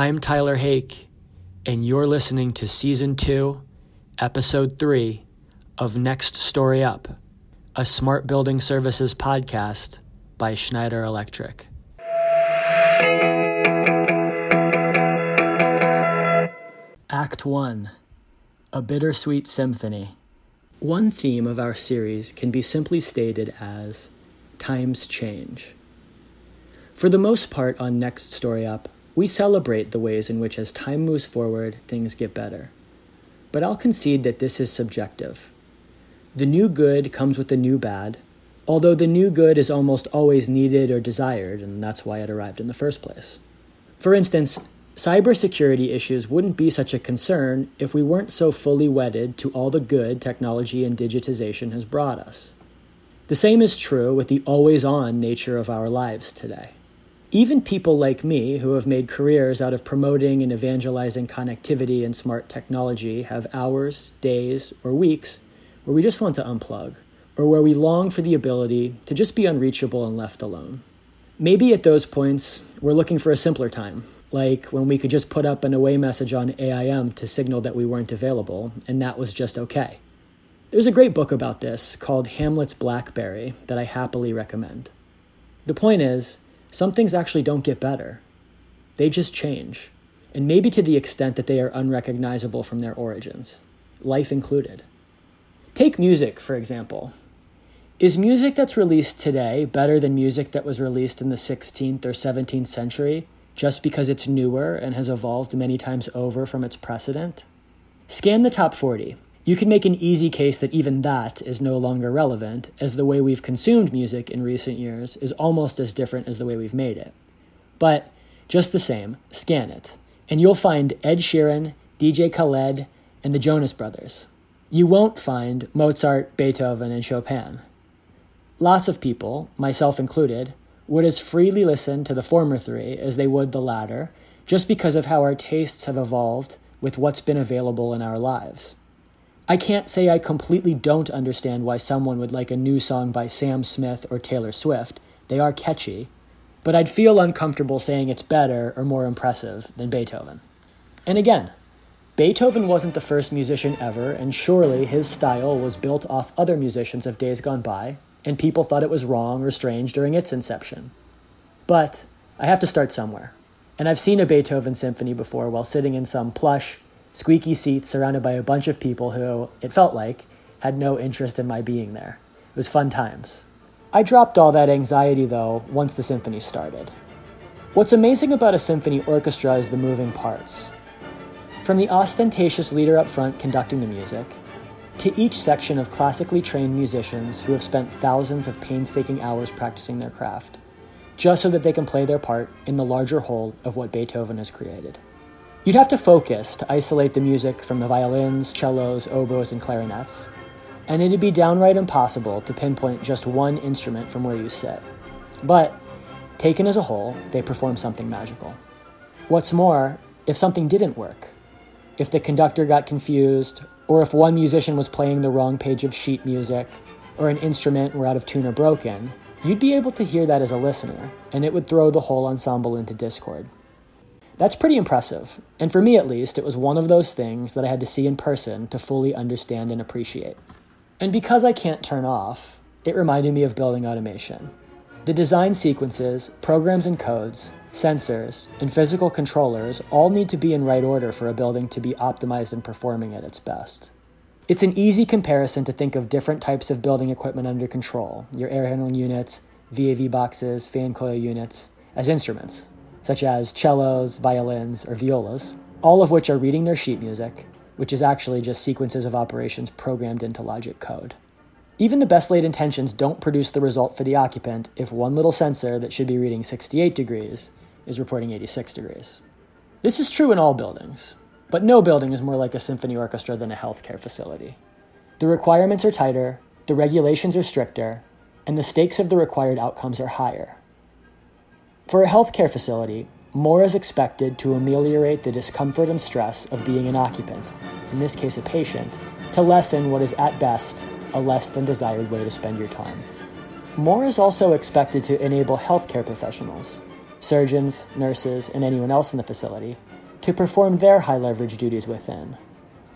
I'm Tyler Hake, and you're listening to Season 2, Episode 3 of Next Story Up, a smart building services podcast by Schneider Electric. Act 1 A Bittersweet Symphony. One theme of our series can be simply stated as times change. For the most part, on Next Story Up, we celebrate the ways in which, as time moves forward, things get better. But I'll concede that this is subjective. The new good comes with the new bad, although the new good is almost always needed or desired, and that's why it arrived in the first place. For instance, cybersecurity issues wouldn't be such a concern if we weren't so fully wedded to all the good technology and digitization has brought us. The same is true with the always on nature of our lives today. Even people like me, who have made careers out of promoting and evangelizing connectivity and smart technology, have hours, days, or weeks where we just want to unplug, or where we long for the ability to just be unreachable and left alone. Maybe at those points, we're looking for a simpler time, like when we could just put up an away message on AIM to signal that we weren't available, and that was just okay. There's a great book about this called Hamlet's Blackberry that I happily recommend. The point is, some things actually don't get better, they just change, and maybe to the extent that they are unrecognizable from their origins, life included. Take music, for example. Is music that's released today better than music that was released in the 16th or 17th century just because it's newer and has evolved many times over from its precedent? Scan the top 40 you can make an easy case that even that is no longer relevant, as the way we've consumed music in recent years is almost as different as the way we've made it. But just the same, scan it, and you'll find Ed Sheeran, DJ Khaled, and the Jonas Brothers. You won't find Mozart, Beethoven, and Chopin. Lots of people, myself included, would as freely listen to the former three as they would the latter, just because of how our tastes have evolved with what's been available in our lives. I can't say I completely don't understand why someone would like a new song by Sam Smith or Taylor Swift. They are catchy. But I'd feel uncomfortable saying it's better or more impressive than Beethoven. And again, Beethoven wasn't the first musician ever, and surely his style was built off other musicians of days gone by, and people thought it was wrong or strange during its inception. But I have to start somewhere. And I've seen a Beethoven symphony before while sitting in some plush, squeaky seats surrounded by a bunch of people who, it felt like, had no interest in my being there. It was fun times. I dropped all that anxiety, though, once the symphony started. What's amazing about a symphony orchestra is the moving parts. From the ostentatious leader up front conducting the music, to each section of classically trained musicians who have spent thousands of painstaking hours practicing their craft, just so that they can play their part in the larger whole of what Beethoven has created. You'd have to focus to isolate the music from the violins, cellos, oboes, and clarinets, and it'd be downright impossible to pinpoint just one instrument from where you sit. But, taken as a whole, they perform something magical. What's more, if something didn't work, if the conductor got confused, or if one musician was playing the wrong page of sheet music, or an instrument were out of tune or broken, you'd be able to hear that as a listener, and it would throw the whole ensemble into discord. That's pretty impressive, and for me at least, it was one of those things that I had to see in person to fully understand and appreciate. And because I can't turn off, it reminded me of building automation. The design sequences, programs and codes, sensors, and physical controllers all need to be in right order for a building to be optimized and performing at its best. It's an easy comparison to think of different types of building equipment under control, your air handling units, VAV boxes, fan coil units, as instruments such as cellos, violins, or violas, all of which are reading their sheet music, which is actually just sequences of operations programmed into logic code. Even the best laid intentions don't produce the result for the occupant if one little sensor that should be reading 68 degrees is reporting 86 degrees. This is true in all buildings, but no building is more like a symphony orchestra than a healthcare facility. The requirements are tighter, the regulations are stricter, and the stakes of the required outcomes are higher. For a healthcare facility, more is expected to ameliorate the discomfort and stress of being an occupant, in this case a patient, to lessen what is at best a less than desired way to spend your time. More is also expected to enable healthcare professionals, surgeons, nurses, and anyone else in the facility, to perform their high leverage duties within,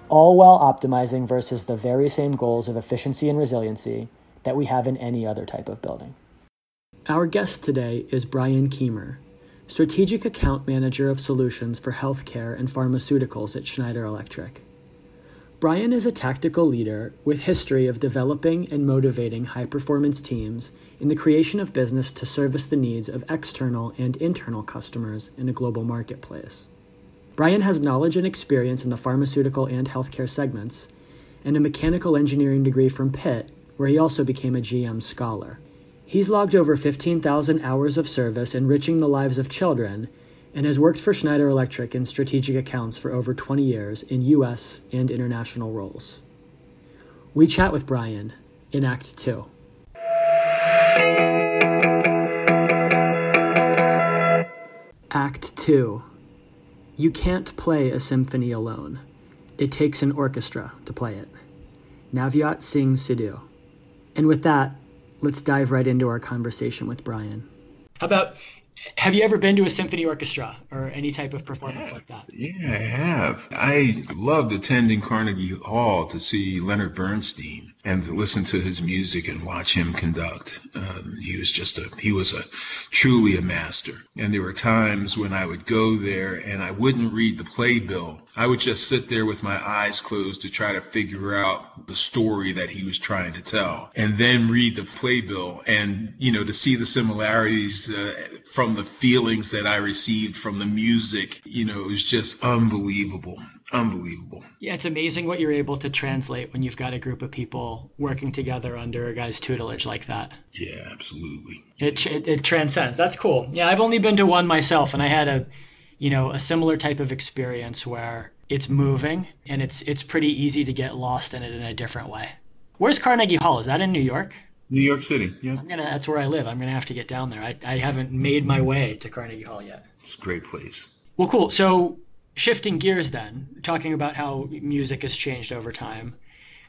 all while optimizing versus the very same goals of efficiency and resiliency that we have in any other type of building. Our guest today is Brian Kiemer, Strategic Account Manager of Solutions for Healthcare and Pharmaceuticals at Schneider Electric. Brian is a tactical leader with history of developing and motivating high-performance teams in the creation of business to service the needs of external and internal customers in a global marketplace. Brian has knowledge and experience in the pharmaceutical and healthcare segments and a mechanical engineering degree from Pitt, where he also became a GM scholar. He's logged over 15,000 hours of service enriching the lives of children and has worked for Schneider Electric in strategic accounts for over 20 years in U.S. and international roles. We chat with Brian in Act 2. Act 2. You can't play a symphony alone. It takes an orchestra to play it. Navjot Singh Sidhu. And with that, let's dive right into our conversation with Brian. How about have you ever been to a symphony orchestra or any type of performance like that? Yeah, I have. I loved attending Carnegie Hall to see Leonard Bernstein and to listen to his music and watch him conduct. Um, he was just a he was a truly a master. And there were times when I would go there and I wouldn't read the playbill. I would just sit there with my eyes closed to try to figure out the story that he was trying to tell, and then read the playbill and you know to see the similarities uh, from the feelings that I received from the music. You know, it was just unbelievable unbelievable. Yeah, it's amazing what you're able to translate when you've got a group of people working together under a guy's tutelage like that. Yeah, absolutely. It, it, it transcends. That's cool. Yeah, I've only been to one myself, and I had a, you know, a similar type of experience where it's moving and it's it's pretty easy to get lost in it in a different way. Where's Carnegie Hall? Is that in New York? New York City. Yeah. I'm gonna. That's where I live. I'm gonna have to get down there. I, I haven't made my way to Carnegie Hall yet. It's a great place. Well, cool. So shifting gears then, talking about how music has changed over time,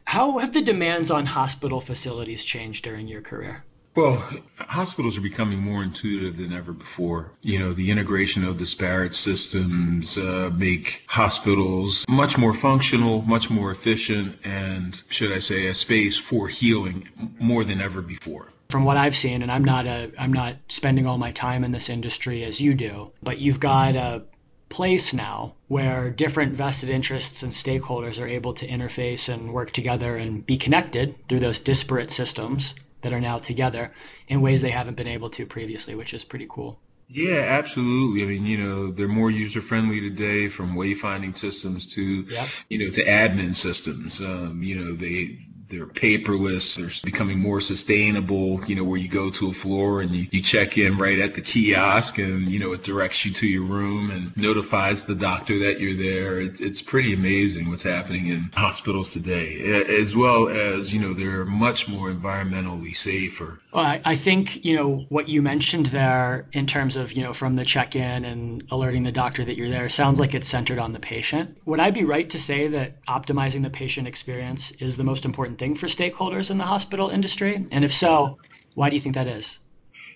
how have the demands on hospital facilities changed during your career? Well, hospitals are becoming more intuitive than ever before. You know, the integration of disparate systems uh, make hospitals much more functional, much more efficient, and should I say, a space for healing more than ever before from what I've seen, and I'm not a I'm not spending all my time in this industry as you do, but you've got a place now where different vested interests and stakeholders are able to interface and work together and be connected through those disparate systems that are now together in ways they haven't been able to previously, which is pretty cool. Yeah, absolutely. I mean, you know, they're more user friendly today from wayfinding systems to, yep. you know, to admin systems. Um, you know, they they're paperless. They're becoming more sustainable, you know, where you go to a floor and you, you check in right at the kiosk and, you know, it directs you to your room and notifies the doctor that you're there. It's, it's pretty amazing what's happening in hospitals today, as well as, you know, they're much more environmentally safer. Well, I, I think, you know, what you mentioned there in terms of, you know, from the check in and alerting the doctor that you're there sounds like it's centered on the patient. Would I be right to say that optimizing the patient experience is the most important important thing for stakeholders in the hospital industry? And if so, why do you think that is?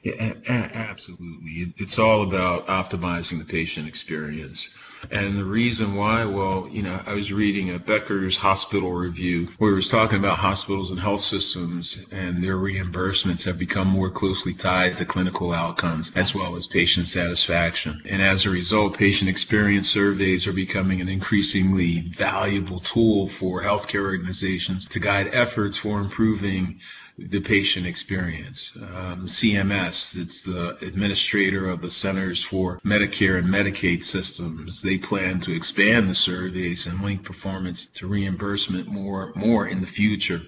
Yeah, absolutely. It's all about optimizing the patient experience. And the reason why, well, you know, I was reading a Becker's hospital review where it was talking about hospitals and health systems and their reimbursements have become more closely tied to clinical outcomes as well as patient satisfaction. And as a result, patient experience surveys are becoming an increasingly valuable tool for healthcare organizations to guide efforts for improving the patient experience. Um, CMS, it's the administrator of the Centers for Medicare and Medicaid Systems. They plan to expand the surveys and link performance to reimbursement more, more in the future.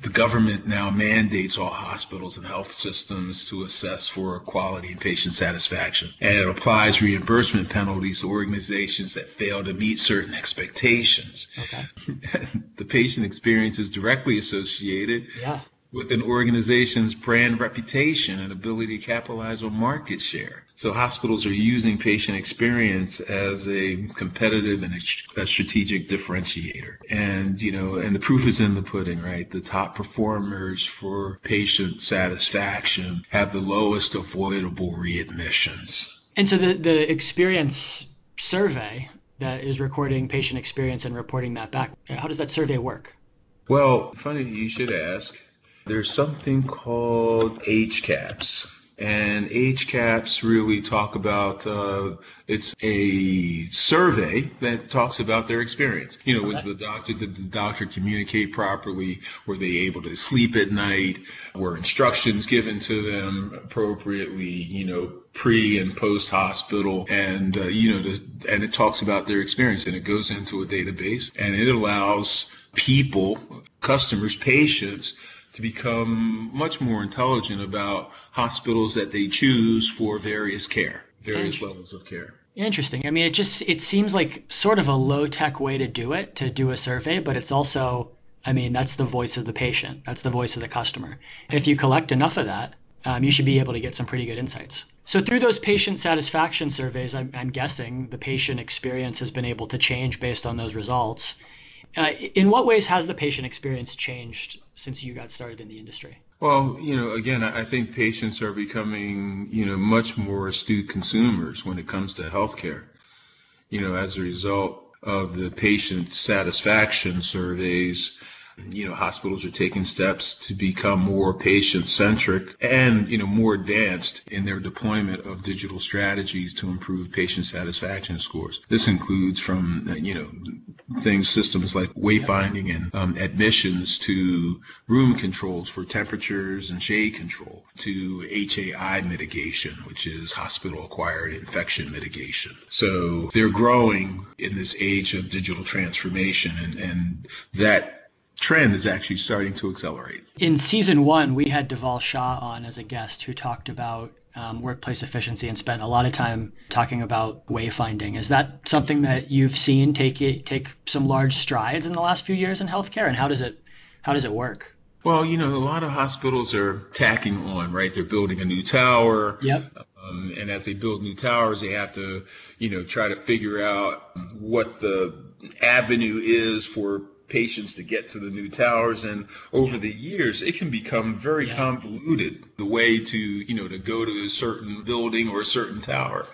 The government now mandates all hospitals and health systems to assess for quality and patient satisfaction. And it applies reimbursement penalties to organizations that fail to meet certain expectations. Okay. the patient experience is directly associated yeah with an organization's brand reputation and ability to capitalize on market share. So hospitals are using patient experience as a competitive and a strategic differentiator. And, you know, and the proof is in the pudding, right? The top performers for patient satisfaction have the lowest avoidable readmissions. And so the, the experience survey that is recording patient experience and reporting that back. How does that survey work? Well, funny you should ask. There's something called HCAHPS. and HCAHPS really talk about uh, it's a survey that talks about their experience. You know, was the doctor did the doctor communicate properly? Were they able to sleep at night? Were instructions given to them appropriately? You know, pre and post hospital, and uh, you know, the, and it talks about their experience, and it goes into a database, and it allows people, customers, patients to become much more intelligent about hospitals that they choose for various care, various levels of care. Interesting. I mean, it just it seems like sort of a low tech way to do it, to do a survey, but it's also, I mean, that's the voice of the patient, that's the voice of the customer. If you collect enough of that, um, you should be able to get some pretty good insights. So through those patient satisfaction surveys, I'm, I'm guessing the patient experience has been able to change based on those results. Uh, in what ways has the patient experience changed since you got started in the industry? Well, you know, again, I think patients are becoming, you know, much more astute consumers when it comes to healthcare. You know, as a result of the patient satisfaction surveys, you know, hospitals are taking steps to become more patient centric and, you know, more advanced in their deployment of digital strategies to improve patient satisfaction scores. This includes from, you know, things, systems like wayfinding and um, admissions to room controls for temperatures and shade control to HAI mitigation, which is hospital acquired infection mitigation. So they're growing in this age of digital transformation and, and that trend is actually starting to accelerate. In season one, we had Deval Shah on as a guest who talked about um, workplace efficiency and spent a lot of time talking about wayfinding. Is that something that you've seen take it, take some large strides in the last few years in healthcare, and how does it how does it work? Well, you know, a lot of hospitals are tacking on, right? They're building a new tower. Yep. Um, and as they build new towers, they have to, you know, try to figure out what the avenue is for patients to get to the new towers and over the years it can become very yeah. convoluted the way to you know to go to a certain building or a certain tower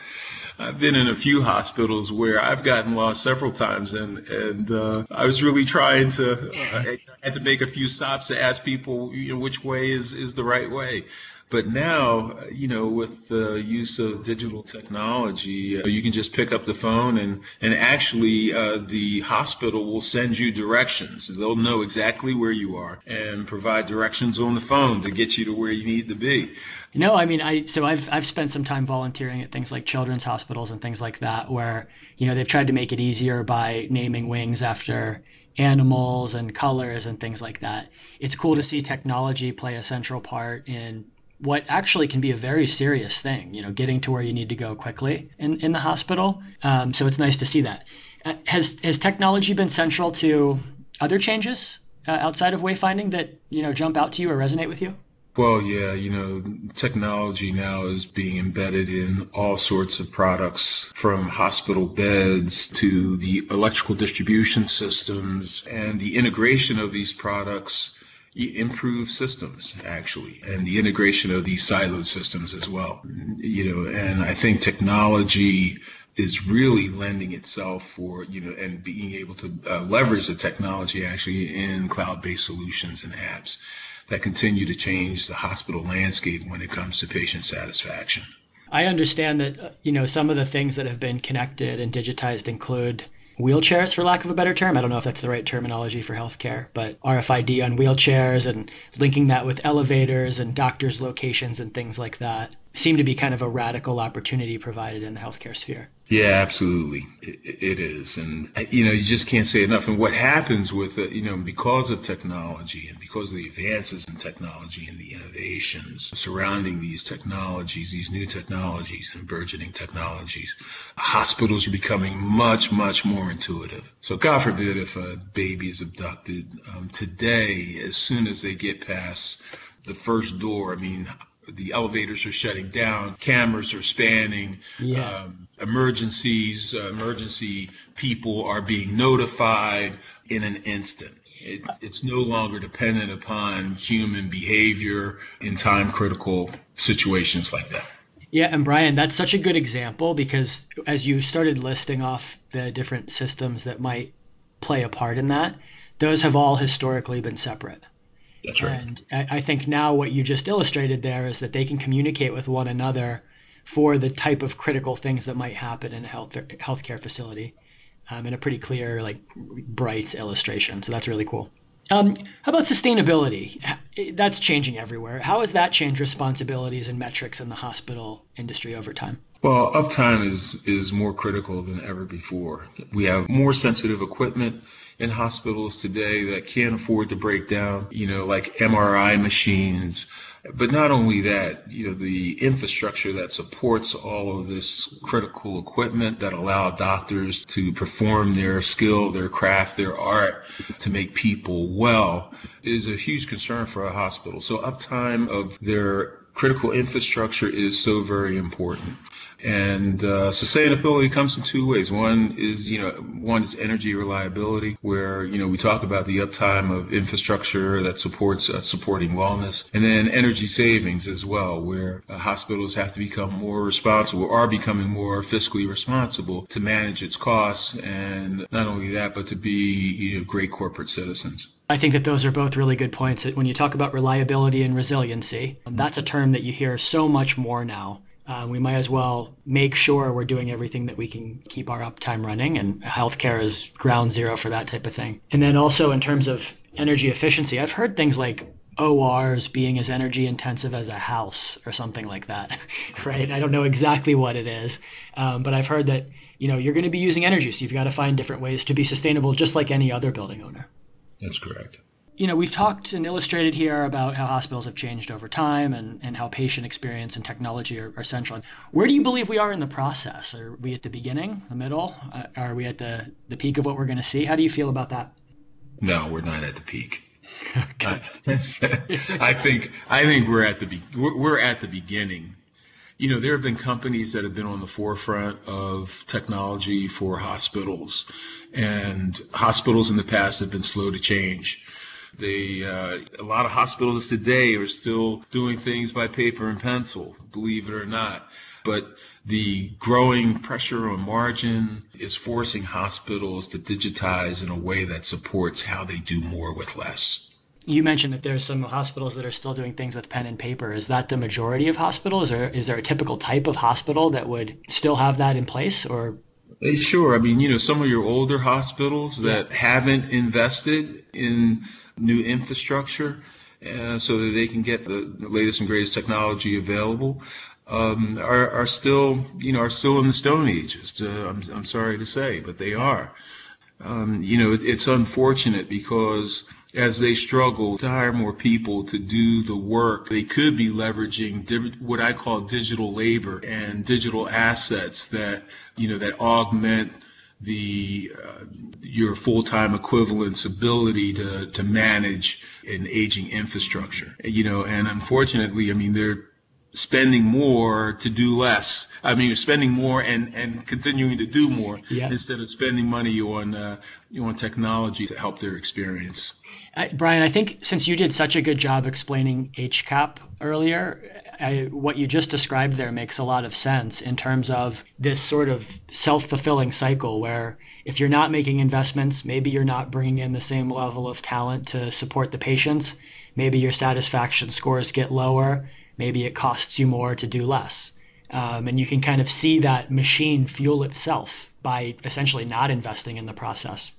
I've been in a few hospitals where I've gotten lost several times, and and uh, I was really trying to. Uh, I had to make a few stops to ask people, you know, which way is is the right way. But now, you know, with the use of digital technology, uh, you can just pick up the phone and, and actually uh, the hospital will send you directions. They'll know exactly where you are and provide directions on the phone to get you to where you need to be. No, I mean, I so I've I've spent some time volunteering at things like children's hospitals and things like that, where you know they've tried to make it easier by naming wings after animals and colors and things like that. It's cool to see technology play a central part in what actually can be a very serious thing, you know, getting to where you need to go quickly in, in the hospital. Um, so it's nice to see that. Uh, has, has technology been central to other changes uh, outside of wayfinding that, you know, jump out to you or resonate with you? Well, yeah, you know, technology now is being embedded in all sorts of products from hospital beds to the electrical distribution systems and the integration of these products improve systems actually and the integration of these siloed systems as well. You know and i think technology is really lending itself for you know and being able to uh, leverage the technology actually in cloud-based solutions and apps that continue to change the hospital landscape when it comes to patient satisfaction. I understand that uh, you know some of the things that have been connected and digitized include wheelchairs, for lack of a better term. I don't know if that's the right terminology for healthcare, but RFID on wheelchairs and linking that with elevators and doctors' locations and things like that seem to be kind of a radical opportunity provided in the healthcare sphere. Yeah, absolutely. It, it is. And, you know, you just can't say enough. And what happens with it, you know, because of technology and because of the advances in technology and the innovations surrounding these technologies, these new technologies and burgeoning technologies, hospitals are becoming much, much more intuitive. So, God forbid if a baby is abducted um, today, as soon as they get past the first door, I mean, the elevators are shutting down, cameras are spanning, yeah. um, emergencies, uh, emergency people are being notified in an instant. It, it's no longer dependent upon human behavior in time critical situations like that. Yeah, and Brian, that's such a good example because as you started listing off the different systems that might play a part in that, those have all historically been separate. That's right. And I, I think now what you just illustrated there is that they can communicate with one another for the type of critical things that might happen in a health healthcare facility um, in a pretty clear, like bright illustration. So that's really cool. Um, how about sustainability? That's changing everywhere. How has that changed responsibilities and metrics in the hospital industry over time? Well, uptime is is more critical than ever before. We have more sensitive equipment in hospitals today that can't afford to break down, you know, like MRI machines. But not only that, you know, the infrastructure that supports all of this critical equipment that allow doctors to perform their skill, their craft, their art to make people well is a huge concern for a hospital. So uptime of their critical infrastructure is so very important. And uh, sustainability comes in two ways. One is, you know, one is energy reliability, where you know we talk about the uptime of infrastructure that supports uh, supporting wellness, and then energy savings as well, where uh, hospitals have to become more responsible, are becoming more fiscally responsible to manage its costs, and not only that, but to be you know, great corporate citizens. I think that those are both really good points. That When you talk about reliability and resiliency, that's a term that you hear so much more now uh, we might as well make sure we're doing everything that we can keep our uptime running, and healthcare is ground zero for that type of thing. And then also in terms of energy efficiency, I've heard things like ORs being as energy intensive as a house or something like that, right? I don't know exactly what it is, um, but I've heard that you know you're going to be using energy, so you've got to find different ways to be sustainable, just like any other building owner. That's correct you know, we've talked and illustrated here about how hospitals have changed over time and, and how patient experience and technology are, are central. Where do you believe we are in the process? Are we at the beginning, the middle? Uh, are we at the, the peak of what we're going to see? How do you feel about that? No, we're not at the peak. Okay. I think I think we're at the be- we're, we're at the beginning. You know, there have been companies that have been on the forefront of technology for hospitals, and hospitals in the past have been slow to change. They, uh, a lot of hospitals today are still doing things by paper and pencil, believe it or not. But the growing pressure on margin is forcing hospitals to digitize in a way that supports how they do more with less. You mentioned that there's some hospitals that are still doing things with pen and paper. Is that the majority of hospitals, or is there a typical type of hospital that would still have that in place, or Sure. I mean, you know, some of your older hospitals that haven't invested in new infrastructure uh, so that they can get the, the, latest and greatest technology available. Um, are, are still, you know, are still in the Stone Ages. Uh, I'm, I'm sorry to say, but they are. Um, you know, it, it's unfortunate because as they struggle to hire more people to do the work, they could be leveraging what I call digital labor and digital assets that, you know, that augment the uh, your full-time equivalent's ability to to manage an aging infrastructure. You know, and unfortunately, I mean, they're spending more to do less. I mean, you're spending more and, and continuing to do more yeah. instead of spending money on uh, on technology to help their experience. Uh, Brian, I think since you did such a good job explaining HCAP earlier, I, what you just described there makes a lot of sense in terms of this sort of self fulfilling cycle where if you're not making investments, maybe you're not bringing in the same level of talent to support the patients. Maybe your satisfaction scores get lower. Maybe it costs you more to do less. Um, and you can kind of see that machine fuel itself by essentially not investing in the process.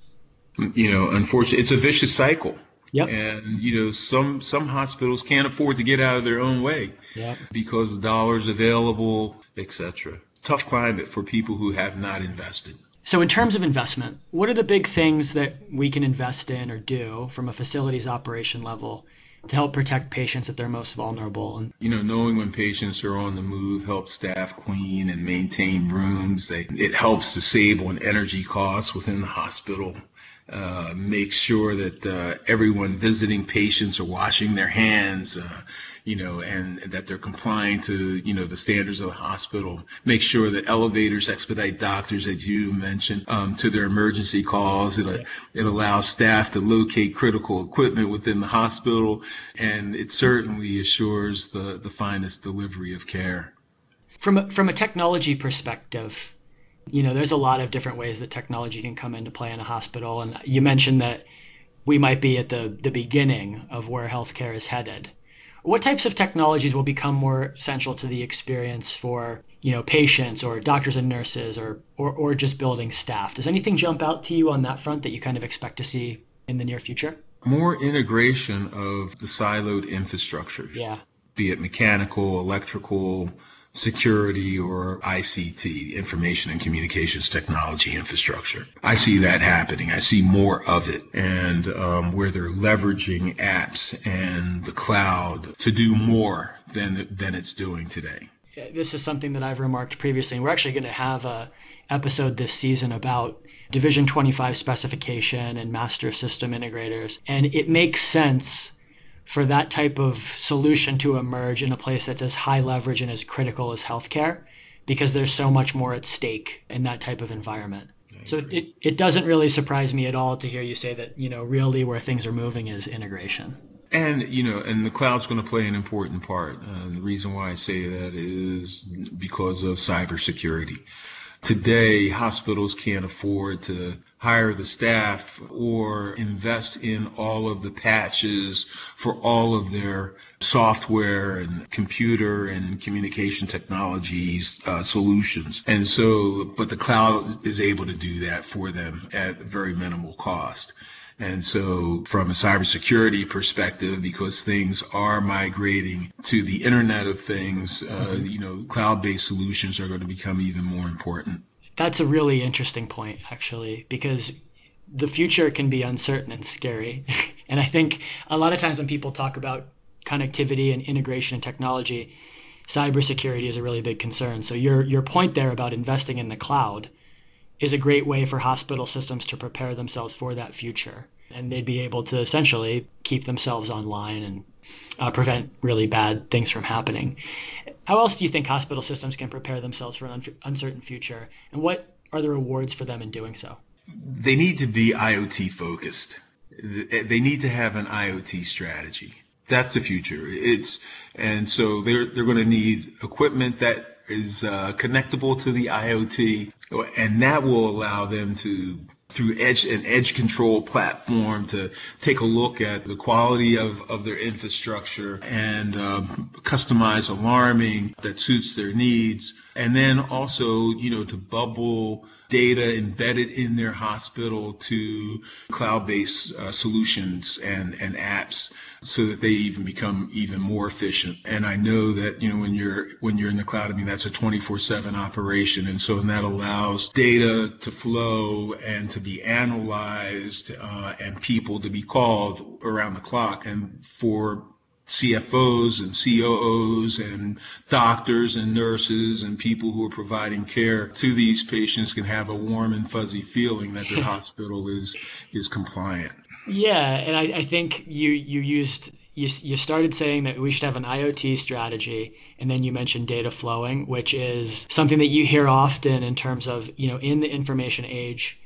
You know, unfortunately, it's a vicious cycle. Yep. And you know, some some hospitals can't afford to get out of their own way yep. because the dollars available, etc. Tough climate for people who have not invested. So, in terms of investment, what are the big things that we can invest in or do from a facilities operation level to help protect patients at their most vulnerable? And you know, knowing when patients are on the move helps staff clean and maintain rooms. It helps to save on energy costs within the hospital uh, make sure that uh, everyone visiting patients are washing their hands, uh, you know, and that they're complying to, you know, the standards of the hospital. Make sure that elevators expedite doctors, as you mentioned, um, to their emergency calls. It, it allows staff to locate critical equipment within the hospital, and it certainly assures the, the finest delivery of care. From a, from a technology perspective, you know, there's a lot of different ways that technology can come into play in a hospital. And you mentioned that we might be at the, the beginning of where healthcare is headed. What types of technologies will become more central to the experience for, you know, patients or doctors and nurses or, or, or just building staff? Does anything jump out to you on that front that you kind of expect to see in the near future? More integration of the siloed infrastructure. Yeah. Be it mechanical, electrical, security or ICT, information and communications technology infrastructure. I see that happening. I see more of it and um, where they're leveraging apps and the cloud to do more than, than it's doing today. This is something that I've remarked previously. We're actually going to have a episode this season about Division 25 specification and master system integrators. And it makes sense for that type of solution to emerge in a place that's as high leverage and as critical as healthcare because there's so much more at stake in that type of environment. So it, it doesn't really surprise me at all to hear you say that, you know, really where things are moving is integration. And, you know, and the cloud's going to play an important part. Uh, the reason why I say that is because of cybersecurity. Today, hospitals can't afford to hire the staff or invest in all of the patches for all of their software and computer and communication technologies uh, solutions. And so, but the cloud is able to do that for them at very minimal cost. And so, from a cybersecurity perspective, because things are migrating to the Internet of Things, uh, you know, cloud-based solutions are going to become even more important. That's a really interesting point, actually, because the future can be uncertain and scary. and I think a lot of times when people talk about connectivity and integration and technology, cybersecurity is a really big concern. So your your point there about investing in the cloud is a great way for hospital systems to prepare themselves for that future, and they'd be able to essentially keep themselves online and uh, prevent really bad things from happening. How else do you think hospital systems can prepare themselves for an un- uncertain future, and what are the rewards for them in doing so? They need to be IoT focused. They need to have an IoT strategy. That's the future. It's and so they're they're going to need equipment that is uh, connectable to the IoT, and that will allow them to through edge an edge control platform to take a look at the quality of, of their infrastructure and um, customize alarming that suits their needs. And then also you know to bubble data embedded in their hospital to cloud-based uh, solutions and, and apps so that they even become even more efficient. And I know that, you know, when you're when you're in the cloud, I mean that's a 24/7 operation. And so and that allows data to flow and to be analyzed uh, and people to be called around the clock. And for CFOs and COOs and doctors and nurses and people who are providing care to these patients can have a warm and fuzzy feeling that their hospital is is compliant. Yeah, and I, I think you you used you, you started saying that we should have an IoT strategy, and then you mentioned data flowing, which is something that you hear often in terms of you know in the information age,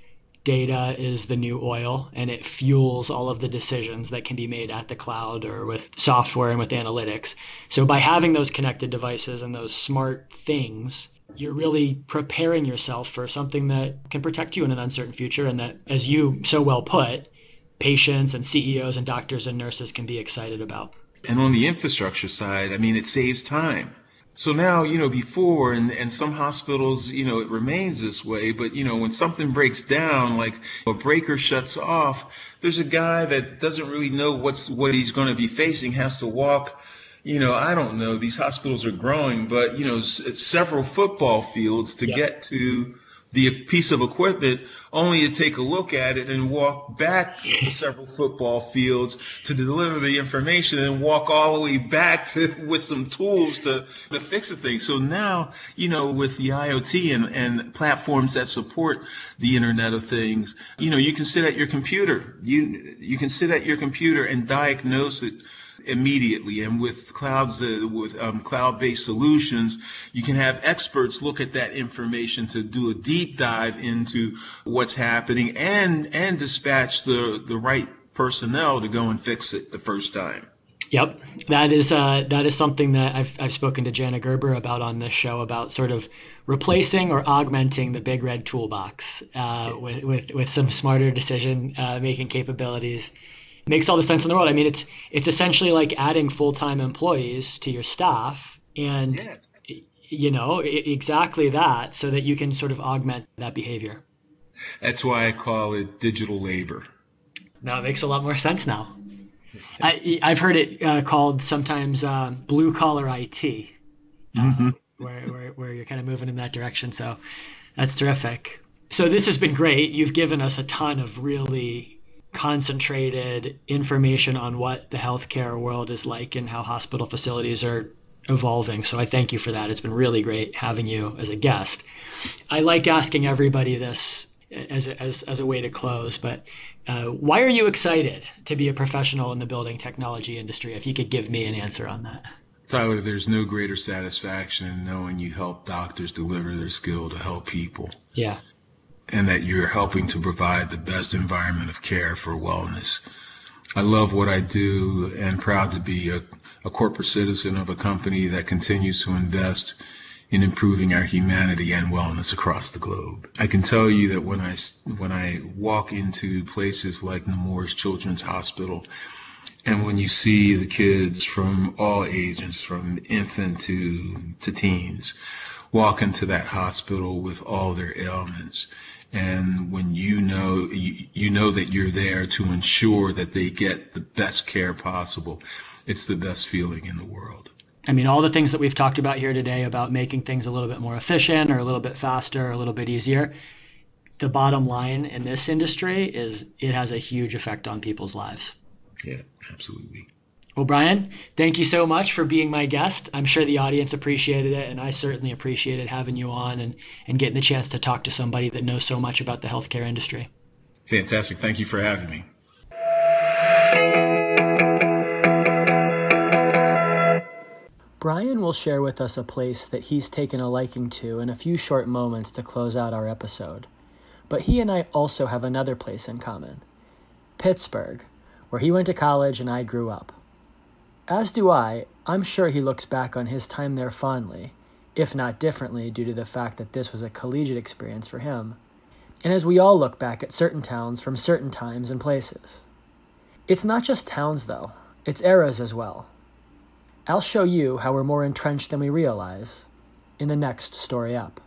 data is the new oil, and it fuels all of the decisions that can be made at the cloud or with software and with analytics. So by having those connected devices and those smart things you're really preparing yourself for something that can protect you in an uncertain future and that as you so well put patients and CEOs and doctors and nurses can be excited about. And on the infrastructure side, I mean, it saves time. So now, you know, before, and, and some hospitals, you know, it remains this way, but, you know, when something breaks down, like a breaker shuts off, there's a guy that doesn't really know what's what he's going to be facing, has to walk, you know, I don't know, these hospitals are growing, but, you know, s- several football fields to get to the piece of equipment only to take a look at it and walk back several football fields to deliver the information and walk all the way back to with some tools to, to fix the thing. So now, you know, with the IoT and, and platforms that support the Internet of Things, you know, you can sit at your computer. You you can sit at your computer and diagnose it immediately. And with clouds, uh, with um, cloud-based solutions, you can have experts look at that information to do a deep dive into what's happening and and dispatch the the right personnel to go and fix it the first time. Yep, that is uh, that is something that I've I've spoken to Jana Gerber about on this show about sort of replacing or augmenting the big red toolbox uh, with, with with some smarter decision uh, making capabilities. Makes all the sense in the world. I mean, it's it's essentially like adding full time employees to your staff, and yeah. you know exactly that, so that you can sort of augment that behavior. That's why I call it digital labor. Now it makes a lot more sense now. I, have heard it uh, called sometimes uh, blue collar IT, uh, mm-hmm. where, where, where you're kind of moving in that direction. So that's terrific. So this has been great. You've given us a ton of really concentrated information on what the healthcare world is like and how hospital facilities are evolving. So I thank you for that. It's been really great having you as a guest. I like asking everybody this as a, as, as a way to close, but uh, why are you excited to be a professional in the building technology industry? If you could give me an answer on that. Tyler, there's no greater satisfaction in knowing you help doctors deliver their skill to help people. Yeah. And that you're helping to provide the best environment of care for wellness. I love what I do and proud to be a, a corporate citizen of a company that continues to invest in improving our humanity and wellness across the globe. I can tell you that when I when I walk into places like Nemours Children's Hospital, and when you see the kids from all ages, from infant to to teens, walk into that hospital with all their ailments, and when you know you, you know that you're there to ensure that they get the best care possible, it's the best feeling in the world. I mean, all the things that we've talked about here today about making things a little bit more efficient or a little bit faster or a little bit easier, the bottom line in this industry is it has a huge effect on people's lives. Yeah, absolutely. Well, Brian, thank you so much for being my guest. I'm sure the audience appreciated it, and I certainly appreciated having you on and, and getting the chance to talk to somebody that knows so much about the healthcare industry. Fantastic. Thank you for having me. Brian will share with us a place that he's taken a liking to in a few short moments to close out our episode. But he and I also have another place in common Pittsburgh, where he went to college and I grew up. As do I, I'm sure he looks back on his time there fondly, if not differently due to the fact that this was a collegiate experience for him. And as we all look back at certain towns from certain times and places. It's not just towns, though, it's eras as well. I'll show you how we're more entrenched than we realize in the next story up.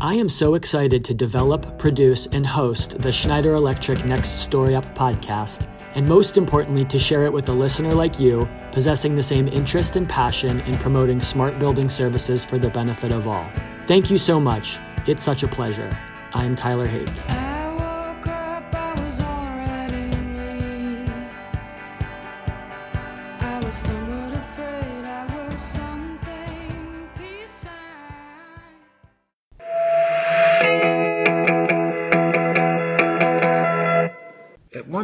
I am so excited to develop, produce, and host the Schneider Electric Next Story Up podcast, and most importantly, to share it with a listener like you, possessing the same interest and passion in promoting smart building services for the benefit of all. Thank you so much. It's such a pleasure. I'm Tyler Hake.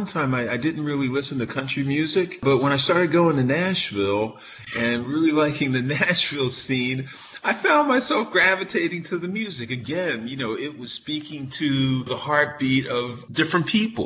Time I, I, didn't really listen to country music, but when I started going to Nashville and really liking the Nashville scene, I found myself gravitating to the music. Again, you know, it was speaking to the heartbeat of different people.